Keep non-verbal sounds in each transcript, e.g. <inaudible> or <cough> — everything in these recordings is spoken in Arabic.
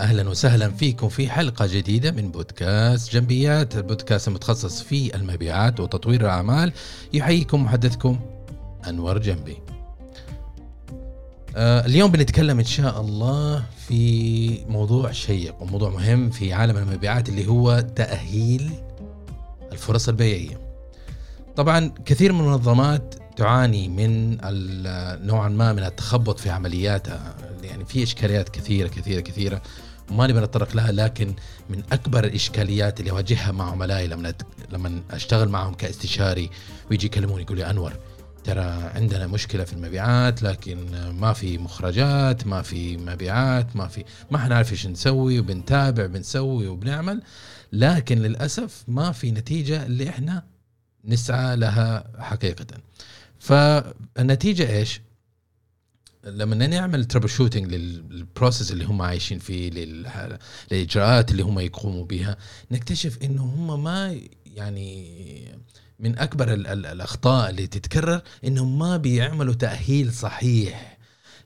أهلا وسهلا فيكم في حلقة جديدة من بودكاست جنبيات. البودكاست المتخصص في المبيعات وتطوير الأعمال. يحييكم محدثكم أنور جنبي. آه اليوم بنتكلم إن شاء الله في موضوع شيق وموضوع مهم في عالم المبيعات اللي هو تأهيل الفرص البيعية. طبعا كثير من المنظمات تعاني من نوعا ما من التخبط في عملياتها. يعني في إشكاليات كثيرة كثيرة كثيرة. وما نبي نتطرق لها لكن من أكبر الإشكاليات اللي أواجهها مع عملائي لما لما أشتغل معهم كاستشاري ويجي يكلموني يقول لي أنور ترى عندنا مشكلة في المبيعات لكن ما في مخرجات ما في مبيعات ما في ما حنعرف إيش نسوي وبنتابع بنسوي وبنعمل لكن للأسف ما في نتيجة اللي إحنا نسعى لها حقيقة. فالنتيجة إيش؟ لما نعمل troubleshooting لل process اللي هم عايشين فيه للإجراءات اللي هم يقوموا بها نكتشف إنه هم ما يعني من أكبر ال ال الأخطاء اللي تتكرر إنهم ما بيعملوا تأهيل صحيح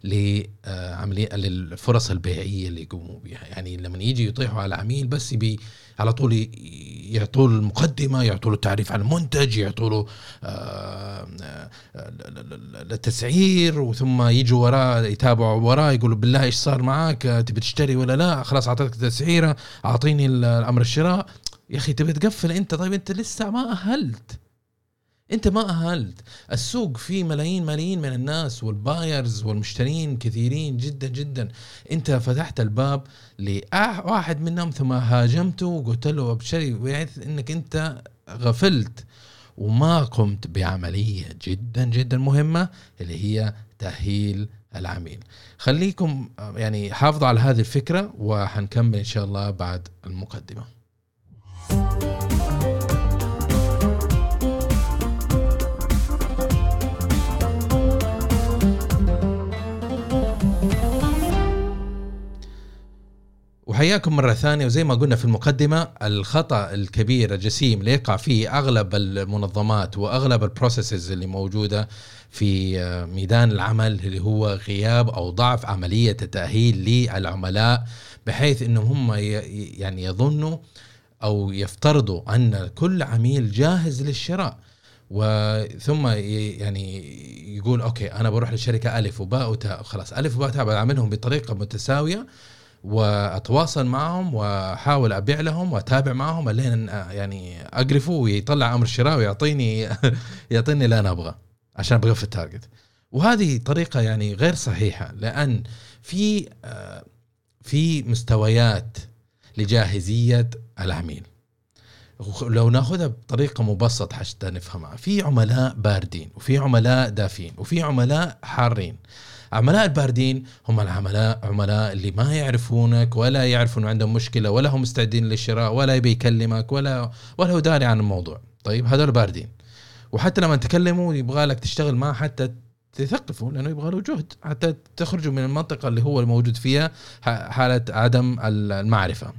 لعمليه للفرص البيعية اللي يقوموا بها يعني لما يجي يطيحوا على عميل بس يبي على طول يعطوا له المقدمة يعطوا له تعريف عن المنتج يعطوا له آه، آه، التسعير وثم يجوا وراه يتابعوا وراه يقولوا بالله إيش صار معك تبي تشتري ولا لا؟ خلاص أعطيتك تسعيره أعطيني الأمر الشراء. يا أخي تبي تقفل أنت؟ طيب أنت لسه ما أهلت. أنت ما أهلت. السوق فيه ملايين ملايين من الناس والبايرز والمشترين كثيرين جدا جدا. أنت فتحت الباب لواحد منهم ثم هاجمته وقلت له ابشري بحيث إنك أنت غفلت وما قمت بعملية جدا جدا مهمة اللي هي تأهيل العميل. خليكم يعني حافظوا على هذه الفكرة وحنكمل إن شاء الله بعد المقدمة. وحياكم مرة ثانية. وزي ما قلنا في المقدمة الخطأ الكبير الجسيم اللي يقع فيه أغلب المنظمات وأغلب ال processes اللي موجودة في آه، ميدان العمل اللي هو غياب أو ضعف عملية التأهيل للعملاء بحيث أنهم هم يعني يظنوا أو يفترضوا أن كل عميل جاهز للشراء. وثم يعني يقول okay أنا بروح للشركه ألف وباء وتاء. خلاص ألف وباء بعملهم بطريقة متساوية. وأتواصل معهم وأحاول أبيع لهم وأتابع معهم لين يعني أقرفه ويطلع أمر الشراء ويعطيني <laughs> يعطيني اللي أنا أبغاه عشان أبغى في التارجت. وهذه طريقة يعني غير صحيحة لأن في في مستويات لجاهزية العميل. لو ناخذها بطريقة مبسطة حتى نفهمها في عملاء باردين وفي عملاء دافين وفي عملاء حارين. عملاء الباردين هم العملاء عملاء اللي ما يعرفونك ولا يعرفوا انه عندهم مشكلة ولا هم مستعدين للشراء ولا يبي يكلمك ولا ولا هو داري عن الموضوع. طيب هذول باردين. وحتى لما تكلموا يبغى لك تشتغل معه حتى تثقفوا لأنه يبغى له جهد. حتى تخرجوا من المنطقة اللي هو الموجود فيها حالة عدم المعرفة.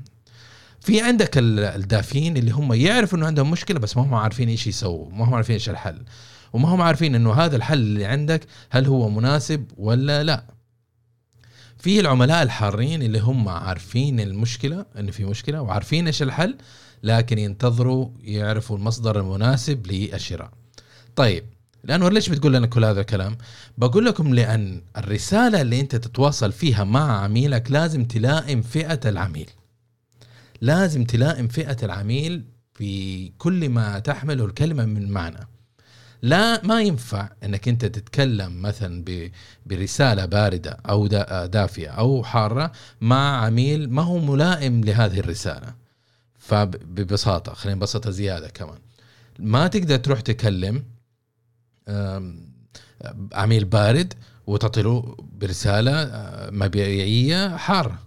في عندك الدافين اللي هم يعرفوا إنه عندهم مشكلة بس ما هم عارفين إيش يسووا ما هم عارفين إيش الحل. وما هم عارفين إنه هذا الحل اللي عندك هل هو مناسب ولا لا. في العملاء الحارين اللي هم عارفين المشكلة انه في مشكلة وعارفين إيش الحل لكن ينتظروا يعرفوا المصدر المناسب للشراء. طيب لأنه ليش بتقول لنا كل هذا الكلام؟ بقول لكم لأن الرسالة اللي أنت تتواصل فيها مع عميلك لازم تلائم فئة العميل. لازم تلائم فئة العميل في كل ما تحمله الكلمة من معنى. لا ما ينفع إنك أنت تتكلم مثلا برسالة باردة أو دافية أو حارة مع عميل ما هو ملائم لهذه الرسالة. فببساطه خلينا نبسطها زيادة كمان. ما تقدر تروح تكلم عميل بارد وتعطي له برساله مبيعية حارة.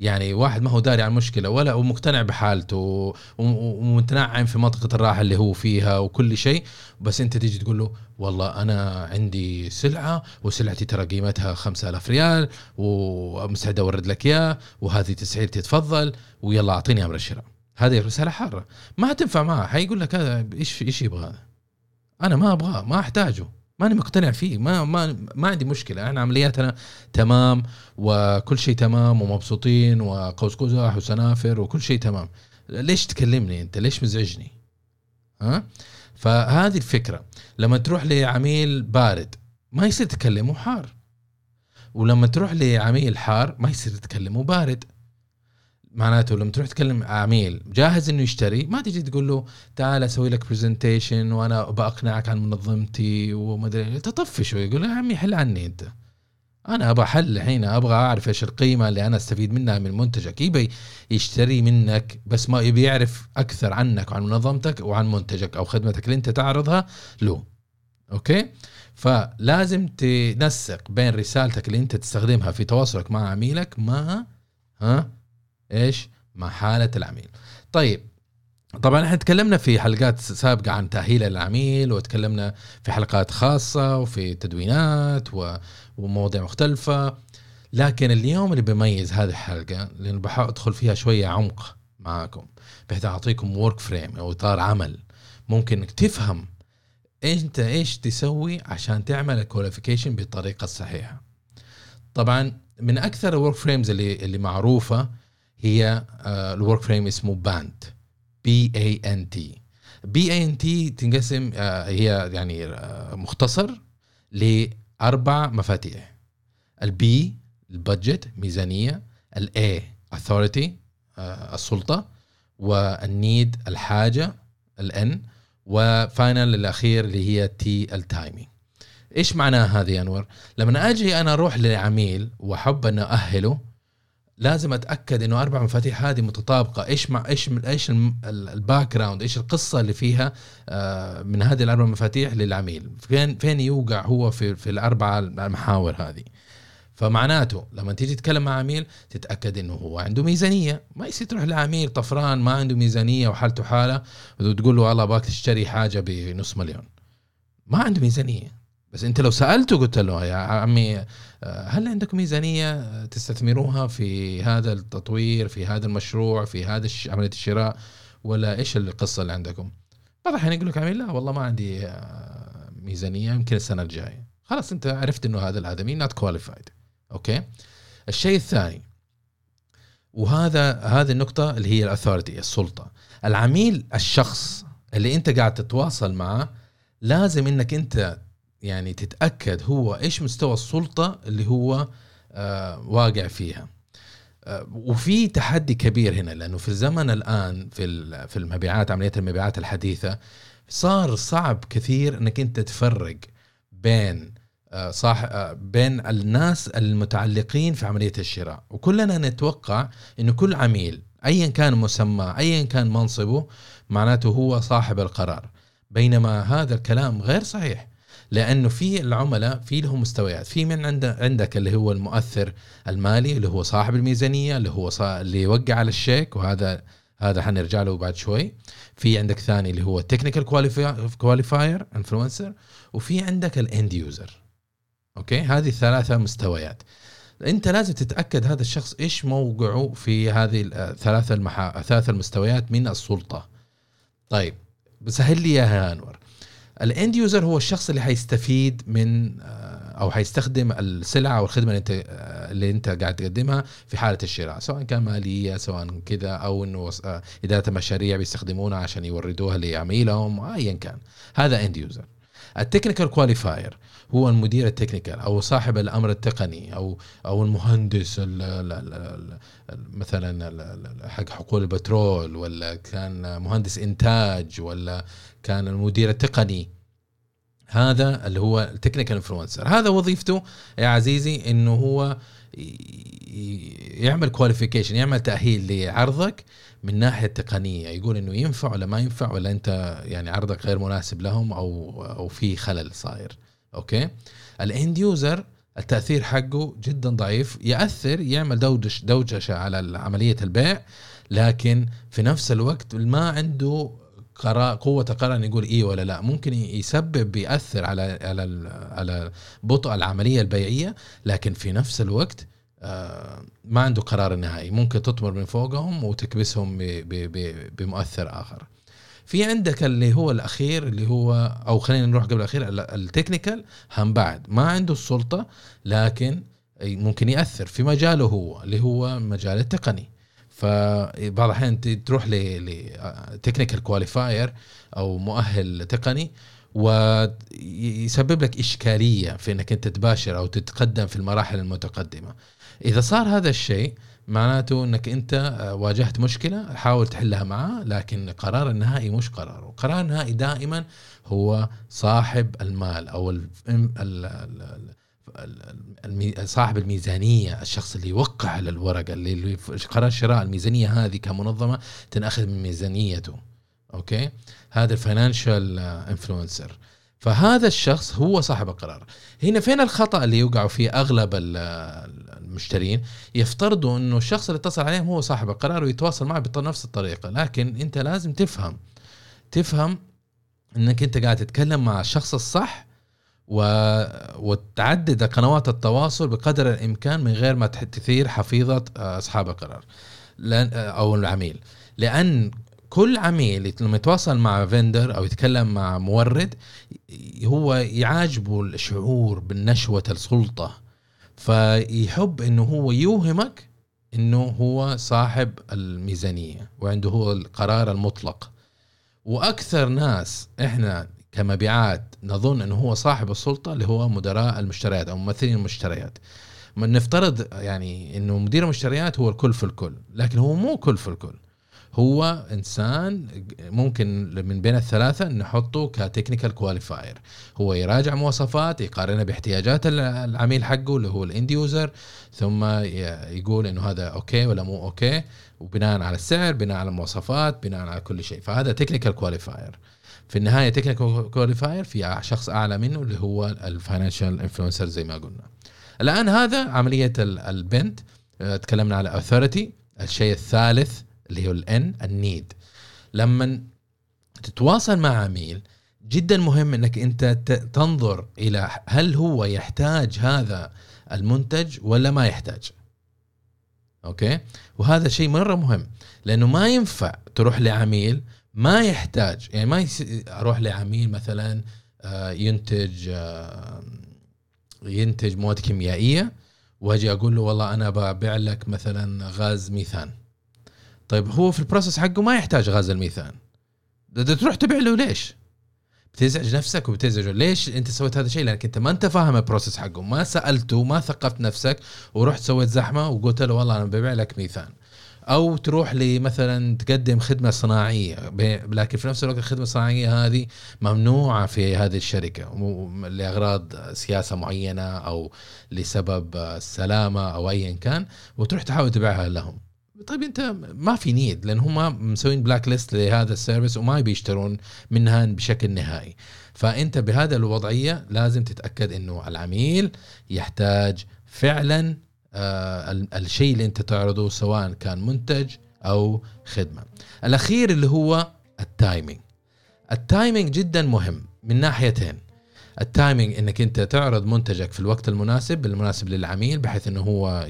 يعني واحد ما هو داري عن المشكلة ولا ومقتنع بحالته ومتنعم في منطقة الراحة اللي هو فيها وكل شيء بس أنت تيجي تقول له والله أنا عندي سلعة وسلعتي ترى قيمتها 5000 ريال ومستعد أورد لك اياه وهذه تسعيرتي تفضل ويلا أعطيني أمر الشراء. هذه رسالة حارة. ما تنفع معه. حيقول لك هذا إيش إيش يبغى؟ أنا ما أبغاه ما أحتاجه. ماني مقتنع فيه ما ما ما عندي مشكلة. إحنا عملياتنا تمام وكل شيء تمام ومبسوطين وقوس قزح وسنافر وكل شيء تمام. ليش تكلمني أنت؟ ليش مزعجني؟ ها؟ فهذه الفكرة. لما تروح لعميل بارد ما يصير تكلمه حار. ولما تروح لعميل حار ما يصير تكلمه بارد. معناته لما تروح تكلم عميل جاهز إنه يشتري ما تيجي تقول له تعال أسوي لك برزنتيشن وأنا بقنعك عن منظمتي وما أدري تطفش يقول يا عمي حل عني أنت. أنا أبغى حل الحين أبغى أعرف إيش القيمة اللي أنا أستفيد منها من منتجك. يبي يشتري منك بس ما يبي يعرف أكثر عنك وعن منظمتك وعن منتجك أو خدمتك اللي أنت تعرضها له. أوكي؟ فلازم تنسق بين رسالتك اللي أنت تستخدمها في تواصلك مع عميلك مع ها؟ إيش؟ مع حاله العميل. طيب طبعا إحنا تكلمنا في حلقات سابقة عن تأهيل العميل وتكلمنا في حلقات خاصة وفي تدوينات ومواضيع مختلفة. لكن اليوم اللي بيميز هذه الحلقة لأن بحاول ادخل فيها شوية عمق معاكم بحيث أعطيكم work frame أو إطار عمل ممكن إنك تفهم أنت إيش تسوي عشان تعمل ال qualification بالطريقة الصحيحة. طبعا من أكثر ال work frames اللي اللي معروفة هي ال work frame اسمه BANT B A N T B A N T تنقسم آه، هي يعني آه، مختصر لأربع مفاتيح. ال B ال budget ميزانية. ال A authority السلطة. وال need الحاجة ال N و final الأخير اللي هي T ال timing إيش معناها هذه أنور؟ لما أجي أنا أروح لعميل وأحب أن اهله لازم أتأكد إنه أربع مفاتيح هذه متطابقة. إيش مع إيش إيش ال background إيش القصة اللي فيها آه، من هذه الأربع مفاتيح للعميل. فين فين يوقع هو في في الأربع المحاور هذه؟ فمعناته لما تيجي تتكلم مع عميل تتأكد إنه هو عنده ميزانية. ما يصير تروح لعميل طفران ما عنده ميزانية وحالته حالة وتقول له والله باك تشتري حاجة بنص مليون. ما عنده ميزانية. بس انت لو سالته قلت له يا عمي هل عندكم ميزانية تستثمروها في هذا التطوير في هذا المشروع في هذا عملية الشراء ولا إيش القصة اللي عندكم؟ بعض الأحيان يقول لك عميل لا والله ما عندي آه، ميزانية يمكن السنة الجاية. خلاص انت عرفت إنه هذا الادمي not qualified okay؟ الشيء الثاني وهذا هذه النقطة اللي هي ال authority السلطة. العميل الشخص اللي أنت قاعد تتواصل معه لازم إنك أنت يعني تتأكد هو إيش مستوى السلطة اللي هو آه واقع فيها. آه وفي تحدي كبير هنا لأنه في الزمن الآن في في المبيعات عمليات المبيعات الحديثة صار صعب كثير إنك أنت تفرق بين آه صح بين الناس المتعلقين في عملية الشراء. وكلنا نتوقع إنه كل عميل ايا كان مسمى ايا كان منصبه معناته هو صاحب القرار. بينما هذا الكلام غير صحيح. لأنه في العملاء في لهم مستويات. في من عند عندك اللي هو المؤثر المالي اللي هو صاحب الميزانية اللي هو صا... اللي يوقع على الشيك وهذا هذا حنرجع له بعد شوي. في عندك ثاني اللي هو technical qualifier influencer وفي عندك ال end user okay؟ هذه الثلاثة مستويات. أنت لازم تتأكد هذا الشخص إيش موقعه في هذه الثلاثه المحا... ثلاثة المستويات من السلطة. طيب بسهل لي إياها أنور؟ ال end user هو الشخص اللي حيستفيد من آه، أو حيستخدم السلعة أو الخدمة اللي انت آه، اللي انت قاعد تقدمها في حالة الشراء سواء كان مالية سواء كذا أو انه آه، ادارة مشاريع بيستخدمونها عشان يوردوها لعميلهم ايا كان. هذا end user. ال technical qualifier هو المدير ال technical أو صاحب الامر التقني أو أو المهندس ال ال ال مثلا حق حقول البترول ولا كان مهندس إنتاج ولا كان المدير التقني. هذا اللي هو ال technical influencer هذا وظيفته يا عزيزي إنه هو يعمل qualification يعمل تأهيل لعرضك من ناحية تقنية. يقول إنه ينفع ولا ما ينفع ولا أنت يعني عرضك غير مناسب لهم أو أو في خلل صاير. okay؟ ال end user التأثير حقه جدا ضعيف. يأثر يعمل دوجش دوجشه على عملية البيع لكن في نفس الوقت ما عنده قوة قرار يقول إيه ولا لا. ممكن يسبب بيأثر على على على بطء العملية البيعية لكن في نفس الوقت آه، ما عنده قرار نهائي. ممكن تطمر من فوقهم وتكبسهم بمؤثر آخر. في عندك اللي هو الأخير اللي هو أو خلينا نروح قبل الأخير ال- ال technical هم بعد. ما عنده السلطة لكن ممكن يأثر في مجاله هو اللي هو مجال التقني. فبعض الأحيان تروح ل technical qualifier أو مؤهل تقني ويسبب لك إشكالية في إنك أنت تباشر أو تتقدم في المراحل المتقدمة. إذا صار هذا الشيء معناته إنك أنت آه، واجهت مشكلة حاول تحلها معاه لكن القرار النهائي مش قراره، القرار النهائي دائما هو صاحب المال أو ال ال ال صاحب الميزانية الشخص اللي يوقع على الورقة اللي قرار شراء الميزانية هذه كمنظمة تنأخذ من ميزانيته okay؟ هذا ال financial influencer. فهذا الشخص هو صاحب القرار. هنا فين الخطأ اللي يوقعوا فيه أغلب ال- المشترين؟ يفترضوا إنه الشخص اللي اتصل عليهم هو صاحب القرار ويتواصل معه بنفس الطريقة. لكن أنت لازم تفهم تفهم إنك أنت قاعد تتكلم مع الشخص الصح و... وتعدد قنوات التواصل بقدر الإمكان من غير ما تثير حفيظة آه، أصحاب القرار. لأن آه، أو العميل. لأن كل عميل لما يتواصل مع فيندر أو يتكلم مع مورد هو يعاجبه الشعور بالنشوة السلطة. فيحب إنه هو يوهمك إنه هو صاحب الميزانية وعنده هو القرار المطلق. وأكثر ناس إحنا كمبيعات. نظن إنه هو صاحب السلطة اللي هو مدراء المشتريات أو ممثلين المشتريات. من نفترض يعني إنه مدير المشتريات هو الكل في الكل لكن هو مو كل في الكل. هو إنسان ممكن من بين الثلاثة نحطه ك technical qualifier هو يراجع مواصفات يقارنها باحتياجات العميل حقه اللي هو ال end user ثم يقول إنه هذا okay ولا مو أوكي وبناء على السعر بناء على المواصفات بناء على كل شيء. فهذا technical qualifier في النهاية technical qualifier في شخص أعلى منه اللي هو ال financial influencer زي ما قلنا. الآن هذا عملية ال- ال BANT آه، تكلمنا على authority الشيء الثالث اللي هو ال N ال need. لما تتواصل مع عميل جدا مهم إنك أنت تنظر إلى هل هو يحتاج هذا المنتج ولا ما يحتاج. Okay? وهذا شيء مرة مهم لأنه ما ينفع تروح لعميل ما يحتاج يعني ما يس... أروح لعميل مثلا آه، ينتج آه، ينتج مواد كيميائية وأجي أقول له والله أنا ببيع لك مثلا غاز ميثان. طيب هو في ال process حقه ما يحتاج غاز الميثان. تروح تبيع له ليش؟ بتزعج نفسك وبتزعجه ليش أنت سويت هذا الشيء؟ لأنك أنت ما أنت فاهم ال process حقه ما سألته ما ثقفت نفسك ورحت سويت زحمة وقلت له والله أنا ببيع لك ميثان. أو تروح لمثلا تقدم خدمة صناعية. لكن في نفس الوقت الخدمة الصناعية هذه ممنوعة في هذه الشركة لأغراض سياسة معينة أو لسبب السلامه أو ايا كان وتروح تحاول تبيعها لهم. طيب أنت ما في need لأن هم مسوين blacklist لهذا ال service وما بيشترون منها بشكل نهائي. فأنت بهذا الوضعية لازم تتأكد إنه العميل يحتاج فعلا الشيء اللي انت تعرضه سواء كان منتج أو خدمة. الأخير اللي هو ال timing. ال timing جدا مهم من ناحيتين. ال timing إنك انت تعرض منتجك في الوقت المناسب المناسب للعميل بحيث إنه هو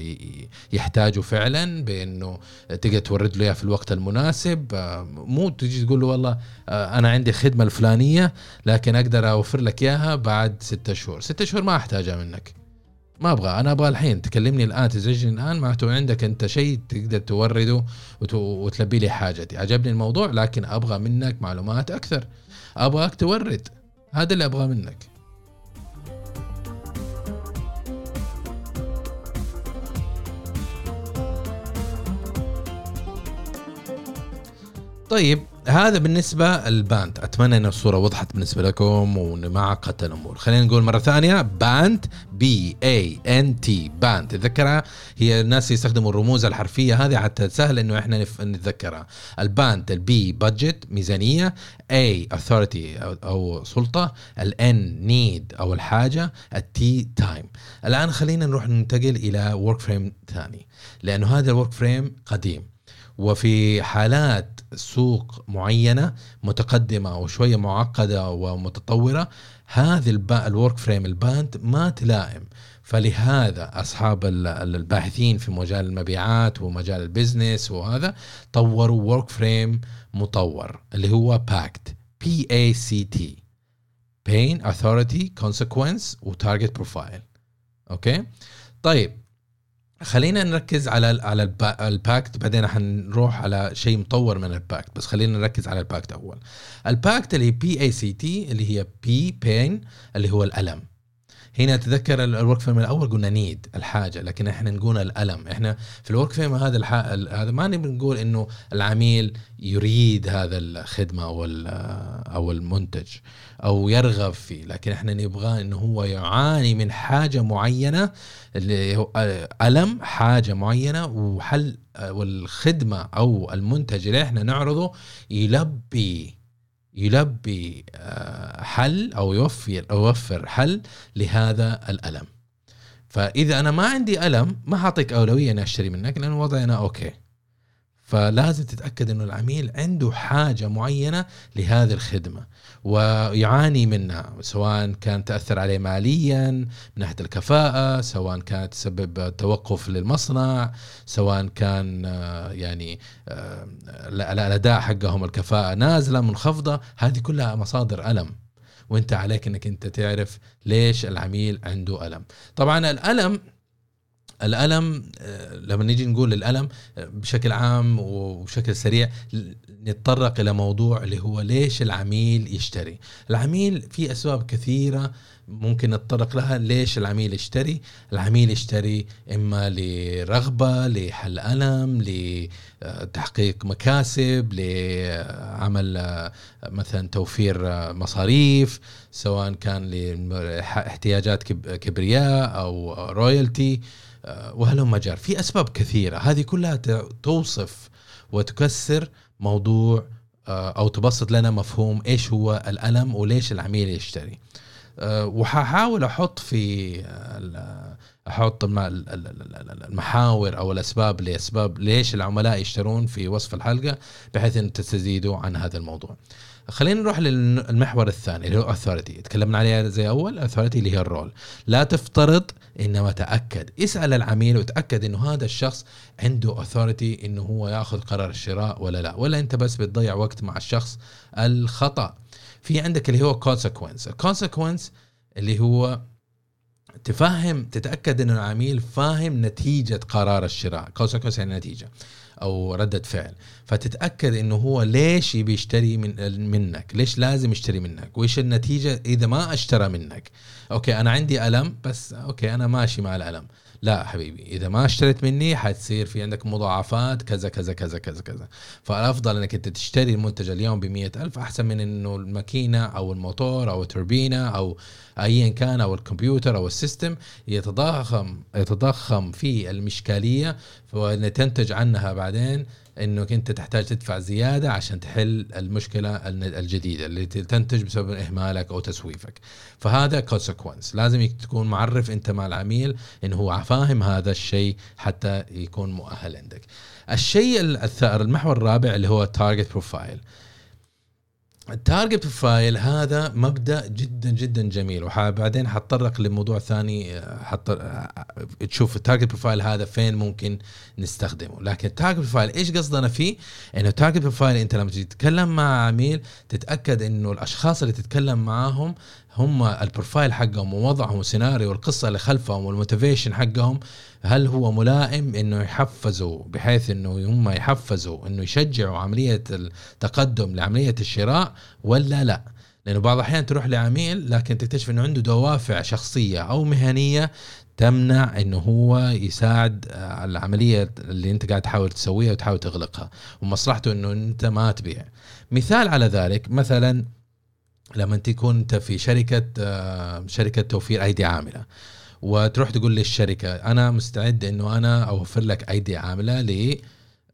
يحتاجه فعلا بإنه تقدر تورد له إياه في الوقت المناسب. آه، مو تجي تقول له والله آه، أنا عندي الخدمه الفلانية لكن أقدر أوفر لك إياها بعد ستة شهور. ستة شهور ما أحتاجها منك. ما أبغى أنا أبغى الحين تكلمني الآن تزعجني الآن معناته عندك أنت شيء تقدر تورده وت- وتلبي لي حاجتي. عجبني الموضوع لكن أبغى منك معلومات أكثر. أبغاك تورد. هذا اللي أبغاه منك. طيب هذا بالنسبة ال BANT أتمنى أن الصورة وضحت بالنسبة لكم وأن ما عقدت الأمور. خلينا نقول مرة ثانية BANT B A N T BANT. تذكرها؟ هي الناس يستخدموا الرموز الحرفية هذه حتى سهل أنه إحنا نتذكرها. ال BANT ال B budget ميزانية. A authority أو سلطة. ال N need أو الحاجة. ال T time الآن خلينا نروح ننتقل إلى work frame ثاني لأنه هذا ال work frame قديم. وفي حالات سوق معينة متقدمة أو شوية معقدة ومتطورة هذه ال work frame ال BANT ما تلائم. فلهذا أصحاب الباحثين في مجال المبيعات ومجال ال business وهذا طوروا work frame مطور اللي هو PACT P A C T pain authority consequence و target profile Okay? طيب خلينا نركز على على ال PACT بعدين حنروح على شيء مطور من ال PACT بس خلينا نركز على ال PACT أول. ال PACT اللي P A C T اللي هي P pain اللي هو الألم. هنا تذكر ال work frame الأول قلنا need الحاجة لكن إحنا نقول الألم. إحنا في ال work frame هذا الح... هذا ما نبي نقول إنه العميل يريد هذا الخدمة أو أو المنتج أو يرغب فيه لكن إحنا نبغى إنه هو يعاني من حاجة معينة اللي هو ألم حاجة معينة وحل والخدمة أو المنتج اللي إحنا نعرضه يلبي يلبي آه، حل أو يوفر يوفر حل لهذا الألم. فإذا أنا ما عندي ألم ما حأعطيك أولوية إني أشتري منك لأن وضعي أنا أوكي. فلازم تتأكد إنه العميل عنده حاجة معينة لهذه الخدمة ويعاني منها سواء كان تأثر عليه ماليا من ناحية الكفاءة سواء كانت تسبب توقف للمصنع سواء كان آه، يعني آه، الأداء حقهم الكفاءة نازلة منخفضة هذه كلها مصادر ألم. وإنت عليك إنك إنت تعرف ليش العميل عنده ألم. طبعا الألم الألم آه، لما نيجي نقول الألم آه، بشكل عام وبشكل سريع نتطرق إلى موضوع اللي هو ليش العميل يشتري؟ العميل في أسباب كثيرة ممكن نتطرق لها. ليش العميل يشتري؟ العميل يشتري إما لرغبة لحل ألم لتحقيق مكاسب لعمل آه، مثلا توفير مصاريف سواء كان لاحتياجات كبرياء أو رويالتي آه، وهلم جار. في أسباب كثيرة. هذه كلها توصف وتكسر موضوع آه، أو تبسط لنا مفهوم إيش هو الألم وليش العميل يشتري. آه، وحاحاول أحط في أحط المحاور أو الأسباب لأسباب ليش العملاء يشترون في وصف الحلقة بحيث إن تستزيدوا عن هذا الموضوع. خلينا نروح للمحور الثاني اللي هو اثورتي تكلمنا عليها زي أول اثورتي اللي هي الرول لا تفترض انما تأكد. اسأل العميل وتأكد إنه هذا الشخص عنده authority إنه هو يأخذ قرار الشراء ولا لا ولا أنت بس بتضيع وقت مع الشخص الخطأ. في عندك اللي هو consequence ال consequence اللي هو تفهم تتأكد ان العميل فاهم نتيجة قرار الشراء. consequence يعني نتيجة أو ردة فعل. فتتأكد إنه هو ليش يبي يشتري من منك؟ ليش لازم يشتري منك؟ وإيش النتيجة إذا ما اشترى منك؟ okay أنا عندي ألم بس okay أنا ماشي مع الألم. لا حبيبي إذا ما اشتريت مني حتصير في عندك مضاعفات كذا كذا كذا كذا كذا. فالأفضل إنك أنت تشتري المنتج اليوم ب ألف أحسن من إنه الماكينة أو الموتور أو التوربينة أو ايا كان أو الكمبيوتر أو ال system يتضخم يتضخم في المشكلية فتنتج عنها بعدين انك انت تحتاج تدفع زيادة عشان تحل المشكلة الجديدة اللي تنتج بسبب إهمالك أو تسويفك. فهذا consequence لازم تكون معرف أنت مع العميل إنه هو فاهم هذا الشيء حتى يكون مؤهل عندك. الشيء المحور الرابع اللي هو ال target profile ال target profile هذا مبدأ جدا جدا جميل وبعدين حتطرق لموضوع ثاني حتشوف ال target profile هذا فين ممكن نستخدمه. لكن ال target profile إيش قصدنا فيه؟ إنه ال target profile أنت لما تتكلم مع عميل تتأكد إنه الأشخاص اللي تتكلم معاهم هم ال profile حقهم ووضعهم والسيناريو والقصة اللي خلفهم وال motivation حقهم هل هو ملائم إنه يحفزوا بحيث إنه هم يحفزوا إنه يشجعوا عملية التقدم لعملية الشراء ولا لا؟ لأنه بعض الأحيان تروح لعميل لكن تكتشف إنه عنده دوافع شخصية أو مهنية تمنع إنه هو يساعد العملية اللي أنت قاعد تحاول تسويها وتحاول تغلقها ومصلحته إنه أنت ما تبيع مثال على ذلك مثلا لما تكون انت في شركة آه، شركة توفير أيدي عاملة. وتروح تقول للشركة أنا مستعد إنه أنا أوفر لك أيدي عاملة ل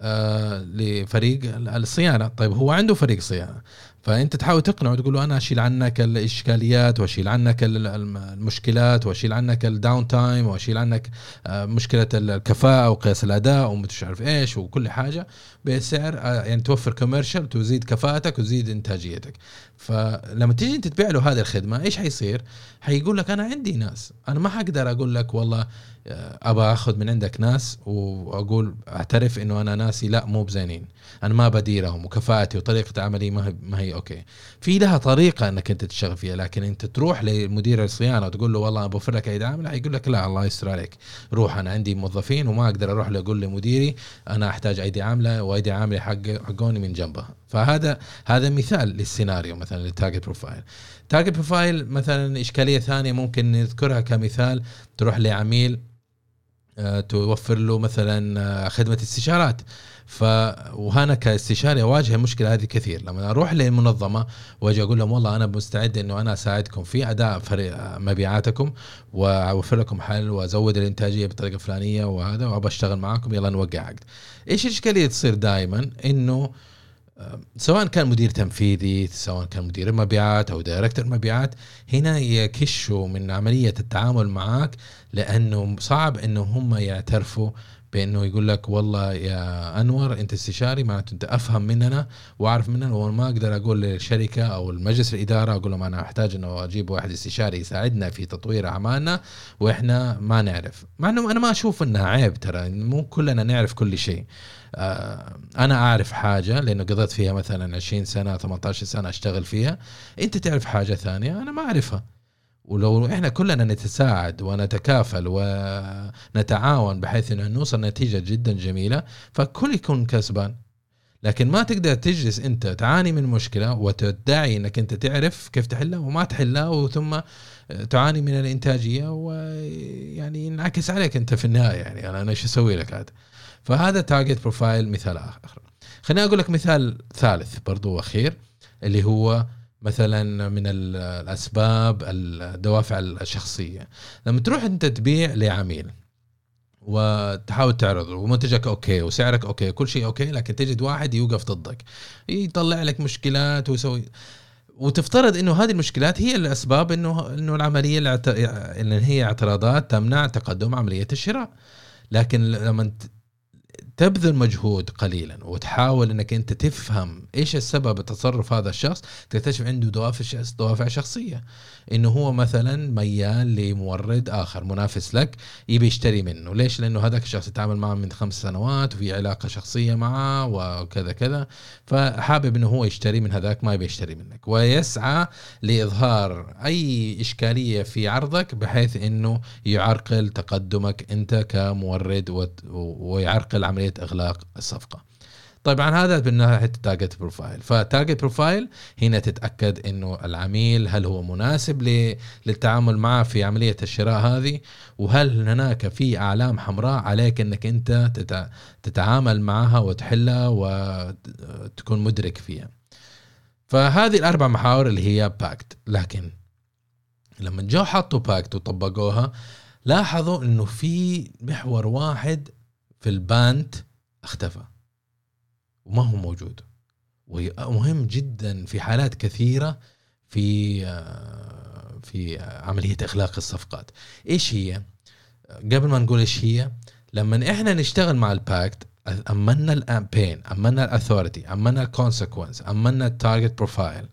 آه، لفريق الصيانة. طيب هو عنده فريق صيانة. فأنت تحاول تقنعه وتقول له أنا أشيل عنك الإشكاليات وأشيل عنك المشكلات وأشيل عنك ال downtime وأشيل عنك آه، مشكلة الكفاءة وقياس الأداء ومش عارف إيش وكل حاجة. بسعر آه، يعني توفر commercial تزيد كفاءتك وتزيد إنتاجيتك. فلما تيجي أنت تبيع له هذه الخدمة إيش حيصير؟ حيقول لك أنا عندي ناس. أنا ما حقدر أقول لك والله آه، أبى أخذ من عندك ناس وأقول أعترف إنه أنا ناسي لا مو بزينين. أنا ما بديرهم وكفاءتي وطريقة عملي ما هي ما هي okay. في لها طريقة إنك أنت تشتغل فيها لكن أنت تروح لمدير الصيانة وتقول له والله بوفر لك ايدي عامله يقول لك لا الله يستر عليك. روح أنا عندي موظفين وما أقدر أروح له أقول لمديري أنا أحتاج ايدي عامله وايدي عامله حق حقوني من جنبها فهذا هذا مثال للسيناريو مثلا لل target profile target profile مثلا إشكالية ثانية ممكن نذكرها كمثال تروح لعميل آه، توفر له مثلا آه، خدمة استشارات. ف وهنا كاستشاري أواجه المشكلة هذه كثير لما أروح للمنظمة وأجي أقول لهم والله أنا مستعد إنه أنا أساعدكم في أداء فريق مبيعاتكم وأوفر لكم حل وأزود الإنتاجية بطريقة فلانية وهذا وابى اشتغل معاكم يلا نوقع عقد. إيش الإشكالية تصير دائما إنه سواء كان مدير تنفيذي سواء كان مدير مبيعات أو دايركتور مبيعات هنا يكشوا من عملية التعامل معك لأنه صعب إنه هم يعترفوا بأنه يقول لك والله يا أنور أنت استشاري معناته أنت أفهم مننا وأعرف مننا وما أقدر أقول للشركة أو المجلس الإدارة أقول لهم أنا أحتاج إنه أجيب واحد استشاري يساعدنا في تطوير أعمالنا وإحنا ما نعرف. مع إنه أنا ما أشوف إنها عيب ترى مو كلنا نعرف كل شيء. آه، أنا أعرف حاجة لأنه قضيت فيها مثلا 20 سنة 18 سنة أشتغل فيها. أنت تعرف حاجة ثانية؟ أنا ما أعرفها. ولو إحنا كلنا نتساعد ونتكافل ونتعاون بحيث إنه نوصل نتيجة جدا جميلة فكل يكون كسبان. لكن ما تقدر تجلس أنت تعاني من مشكلة وتدعي إنك أنت تعرف كيف تحلها وما تحلها وثم تعاني من الإنتاجية ويعني ينعكس عليك أنت في النهاية يعني. أنا إيش أسوي لك هذا فهذا target profile مثال آخر. خليني أقول لك مثال ثالث برضو أخير اللي هو مثلا من الأسباب الدوافع الشخصية. لما تروح أنت تبيع لعميل وتحاول تعرض ومنتجك okay وسعرك okay كل شيء okay لكن تجد واحد يوقف ضدك يطلع لك مشكلات ويسوي وتفترض إنه هذه المشكلات هي الأسباب إنه إنه العملية اللي هي اعتراضات تمنع تقدم عملية الشراء. لكن لما تبذل مجهود قليلا وتحاول إنك أنت تفهم إيش السبب تصرف هذا الشخص تكتشف عنده دوافع دوافع شخصية. إنه هو مثلا ميال لمورد آخر منافس لك يبي يشتري منه. ليش؟ لأنه هذاك الشخص يتعامل معه من خمس سنوات وفي علاقة شخصية معه وكذا كذا. فحابب إنه هو يشتري من هذاك ما يبي يشتري منك. ويسعى لإظهار أي إشكالية في عرضك بحيث إنه يعرقل تقدمك أنت كمورد ويعرقل عملية إغلاق الصفقة. طبعا هذا من ناحيه ال target profile فال target profile هنا تتأكد إنه العميل هل هو مناسب للتعامل معه في عملية الشراء هذه وهل هناك في أعلام حمراء عليك إنك أنت تتعامل معها وتحلها وتكون مدرك فيها. فهذه الأربع محاور اللي هي PACT لكن لما جو حطوا PACT وطبقوها لاحظوا إنه في محور واحد في ال BANT اختفى. وما هو موجود. ومهم جدا في حالات كثيرة في آه، في عملية إغلاق الصفقات. إيش هي؟ قبل ما نقول إيش هي لما إحنا نشتغل مع الباكت امنا البين امنا الاثوريتي امنا الكونسيكونس امنا التارجت بروفايل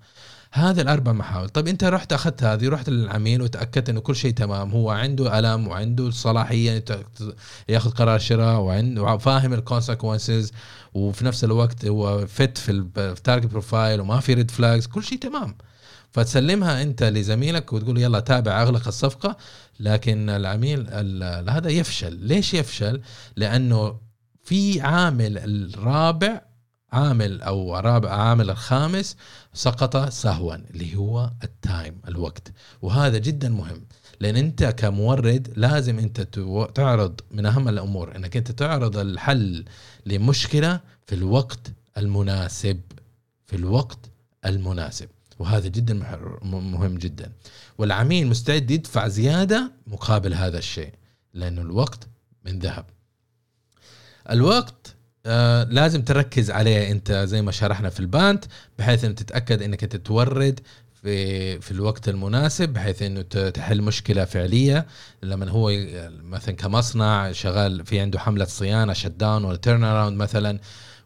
هذه الأربع محاور. طيب أنت رحت أخذت هذه رحت للعميل وتأكدت إنه كل شيء تمام. هو عنده ألم وعنده الصلاحيه يأخذ قرار شراء وعنده وفاهم ال consequences وفي نفس الوقت هو fit في ال target profile وما في red flags كل شيء تمام. فتسلمها أنت لزميلك وتقول يلا تابع أغلق الصفقة. لكن العميل هذا يفشل. ليش يفشل؟ لأنه في عامل الرابع عامل أو رابع عامل الخامس سقط سهوا اللي هو التايم الوقت. وهذا جدا مهم لأن أنت كمورد لازم أنت تعرض من أهم الأمور إنك أنت تعرض الحل لمشكلة في الوقت المناسب في الوقت المناسب. وهذا جدا مهم جدا. والعميل مستعد يدفع زيادة مقابل هذا الشيء لأنه الوقت من ذهب. الوقت آه لازم تركز عليه انت زي ما شرحنا في ال BANT بحيث ان تتأكد إنك أنت تورد في في الوقت المناسب بحيث إنه تحل مشكلة فعلية. لما هو مثلا كمصنع شغال في عنده حملة صيانة shutdown ولا turnaround مثلا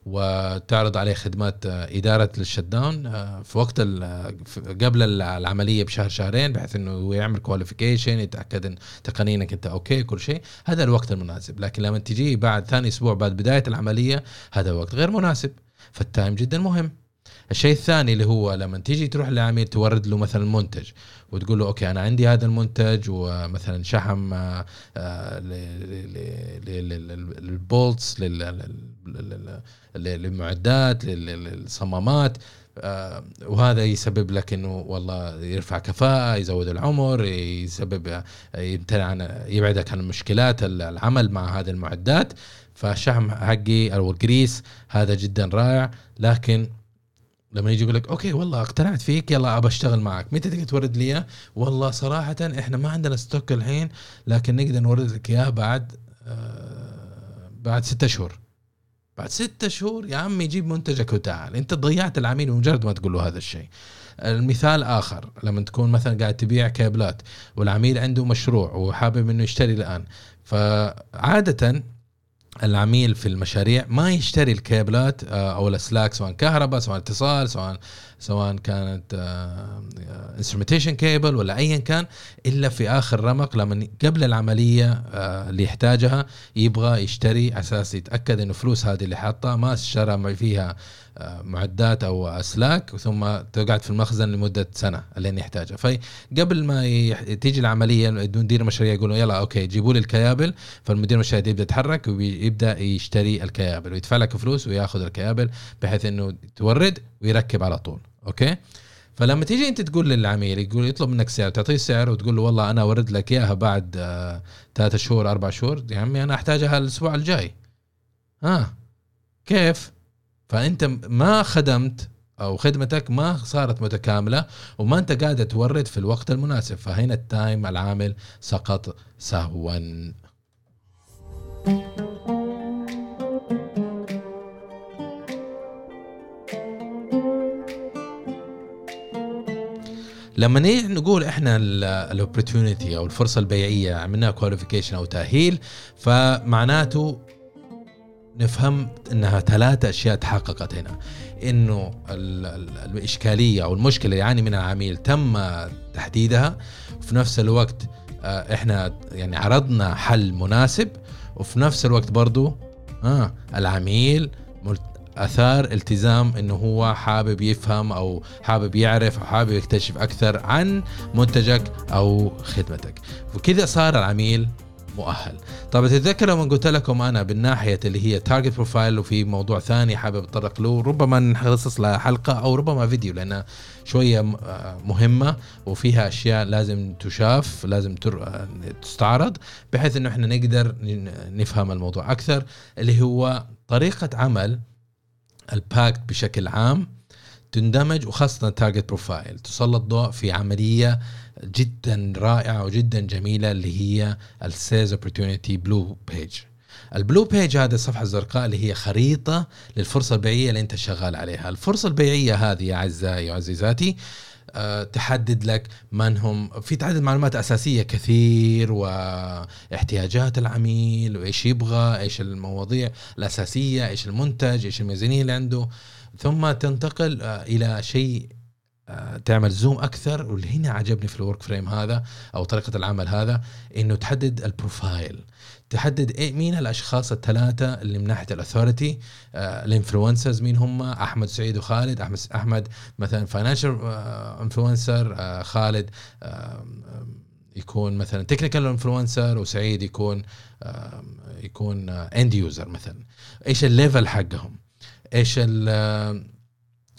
وتعرض عليه خدمات إدارة لل shutdown آه، في وقت قبل العملية بشهر شهرين بحيث إنه يعمل qualification يتأكد إن تقنيا انك أنت okay كل شيء. هذا الوقت المناسب. لكن لما تجي بعد ثاني أسبوع بعد بداية العملية هذا وقت غير مناسب. فال time جدا مهم. الشيء الثاني اللي هو لما تيجي تروح لعميل تورد له مثلا منتج وتقول له okay أنا عندي هذا المنتج ومثلا شحم آه، آه، لل bolts للمعدات للصمامات آه، وهذا يسبب لك انه والله يرفع كفاءه يزود العمر يسبب يمتنع عن يبعدك عن مشكلات العمل مع هذه المعدات فالشحم حقي أو ال grease هذا جدا رائع لكن لما يجي يقول لك okay والله اقتنعت فيك يلا أبى أشتغل معك. متى تقدر تورد لي إياه؟ والله صراحة إحنا ما عندنا stock الحين لكن نقدر نورد لك إياه بعد آه بعد ستة شهور. بعد ستة شهور يا عمي جيب منتجك وتعال. أنت ضيعت العميل بمجرد ما تقول له هذا الشيء. المثال آخر لما تكون مثلا قاعد تبيع كابلات والعميل عنده مشروع وحابب إنه يشتري الآن فعادة العميل في المشاريع ما يشتري الكيبلات آه، أو الاسلاك سواء كهرباء سواء اتصال سواء سواء كانت instrumentation آه، كيبل ولا ايا كان إلا في آخر رمق لما قبل العملية آه، اللي يحتاجها يبغى يشتري أساس يتأكد إنه فلوس هذه اللي حاطها ما اشترى فيها معدات أو أسلاك ثم تقعد في المخزن لمدة سنة لين يحتاجها. فقبل ما تيجي العملية مدير المشاريع يقولوا يلا okay جيبوا لي الكيابل. فالمدير المشاريع يبدأ يتحرك ويبدأ يشتري الكيابل ويدفع لك فلوس وياخذ الكيابل بحيث إنه تورد ويركب على طول. okay؟ فلما تيجي أنت تقول للعميل يقول يطلب منك سعر تعطيه سعر وتقول له والله أنا أورد لك إياها بعد آه ثلاثة شهور أربع شهور يا عمي أنا أحتاجها الأسبوع الجاي. ها آه. كيف؟ فأنت ما خدمت أو خدمتك ما صارت متكاملة وما أنت قاعد تورد في الوقت المناسب. فهنا ال time العامل سقط سهوا. لما نقول إحنا ال opportunity أو الفرصة البيعية عملناها qualification أو تأهيل فمعناته نفهم إنها ثلاثة أشياء تحققت هنا. إنه الإشكالية أو المشكلة اللي يعاني منها العميل تم تحديدها وفي نفس الوقت آه، إحنا يعني عرضنا حل مناسب وفي نفس الوقت برضو آه العميل أثار التزام إنه هو حابب يفهم أو حابب يعرف أو حابب يكتشف أكثر عن منتجك أو خدمتك. وكذا صار العميل مؤهل. طيب تتذكر لما قلت لكم أنا بالناحية اللي هي target profile وفي موضوع ثاني حابب أتطرق له ربما نخصص لها حلقة أو ربما فيديو لانها شوية مهمة وفيها أشياء لازم تشاف لازم تستعرض بحيث إنه إحنا نقدر نفهم الموضوع أكثر اللي هو طريقة عمل ال PACT بشكل عام تندمج وخاصة target profile تسلط ضوء في عملية جدا رائعة وجدا جميلة اللي هي ال sales opportunity blue page ال blue page هذه الصفحة الزرقاء اللي هي خريطة للفرصة البيعية اللي أنت شغال عليها. الفرصة البيعية هذه يا أعزائي وعزيزاتي تحدد لك من هم. في تعدد معلومات أساسية كثير واحتياجات العميل وإيش يبغى إيش المواضيع الأساسية إيش المنتج إيش الميزانية اللي عنده. ثم تنتقل آه، إلى شيء آه، تعمل zoom أكثر. واللي هنا عجبني في ال work frame هذا أو طريقة العمل هذا إنه تحدد ال profile. تحدد إيه مين الأشخاص الثلاثة اللي من ناحية ال authority آه ال influencers مين هم أحمد سعيد وخالد أحمد أحمد مثلا financial influencer آه خالد آه يكون مثلا technical influencer وسعيد يكون يكون end user مثلا. إيش ال level حقهم؟ إيش ال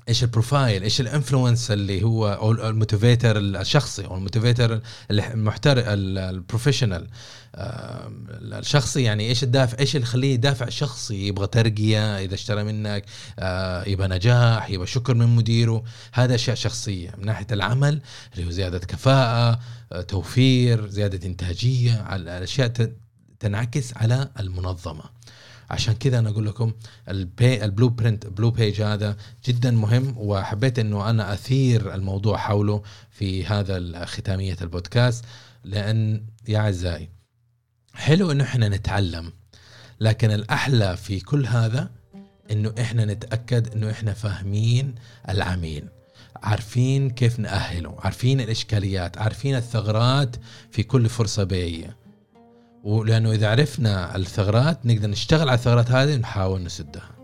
إيش ال profile إيش ال influence اللي هو أو ال motivator الشخصي أو ال motivator المحترف ال professional الشخصي يعني إيش الدافع إيش اللي يخليه دافع شخصي؟ يبغى ترقية إذا اشترى منك آه، يبغى نجاح يبغى شكر من مديره. هذا أشياء شخصية من ناحية العمل اللي هو زيادة كفاءة آه، توفير زيادة إنتاجية الاشياء تنعكس على المنظمة. عشان كذا أنا أقول لكم ال blueprint blue page هذا جدا مهم وحبيت إنه أنا أثير الموضوع حوله في هذا ختامية البودكاست. لأن يا أعزائي حلو إنه إحنا نتعلم لكن الأحلى في كل هذا إنه إحنا نتأكد إنه إحنا فاهمين العميل عارفين كيف نأهله عارفين الإشكاليات عارفين الثغرات في كل فرصة بيعية ولأنه إذا عرفنا الثغرات نقدر نشتغل على الثغرات هذه ونحاول نسدها.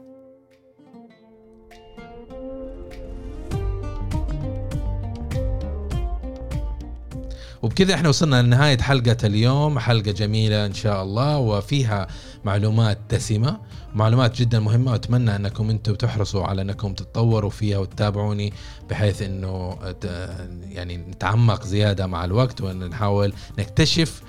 وبكذا إحنا وصلنا لنهاية حلقة اليوم حلقة جميلة إن شاء الله وفيها معلومات دسمة معلومات جدا مهمة وأتمنى أنكم أنتم تحرصوا على أنكم تتطوروا فيها وتتابعوني بحيث إنه يعني نتعمق زيادة مع الوقت ونحاول نكتشف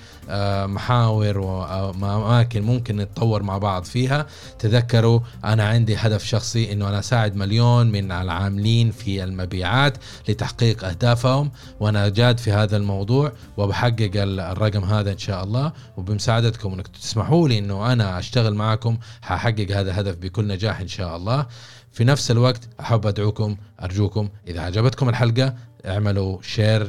محاور وأماكن ممكن نتطور مع بعض فيها. تذكروا أنا عندي هدف شخصي إنه أنا أساعد مليون من العاملين في المبيعات لتحقيق أهدافهم وأنا جاد في هذا الموضوع وبحقق الرقم هذا إن شاء الله. وبمساعدتكم انكم تسمحوا لي إنه أنا أشتغل معكم ححقق هذا الهدف بكل نجاح إن شاء الله. في نفس الوقت أحب أدعوكم أرجوكم إذا عجبتكم الحلقة اعملوا share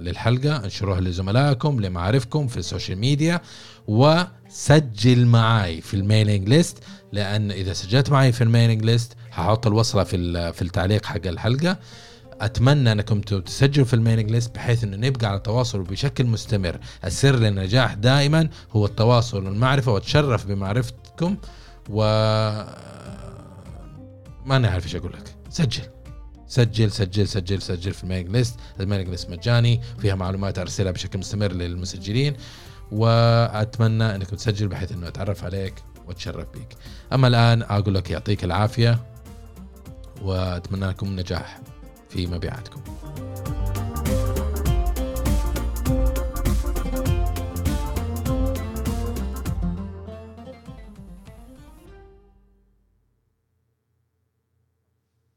للحلقة انشروها لزملائكم لمعارفكم في ال social media وسجل معي في ال mailing list لأن إذا سجلت معي في ال mailing list هحط الوصلة في في التعليق حق الحلقة. أتمنى أنكم تسجلوا في ال mailing list بحيث إنه نبقى على تواصل بشكل مستمر. السر للنجاح دائما هو التواصل والمعرفة وأتشرف بمعرفتكم و ما نعرف إيش أقول لك. سجل. سجل سجل سجل سجل في ال mailing list. ال mailing list مجاني فيها معلومات أرسلها بشكل مستمر للمسجلين وأتمنى إنك تسجل بحيث إنه أتعرف عليك وأتشرف بيك. أما الآن أقول لك يعطيك العافية وأتمنى لكم النجاح في مبيعاتكم.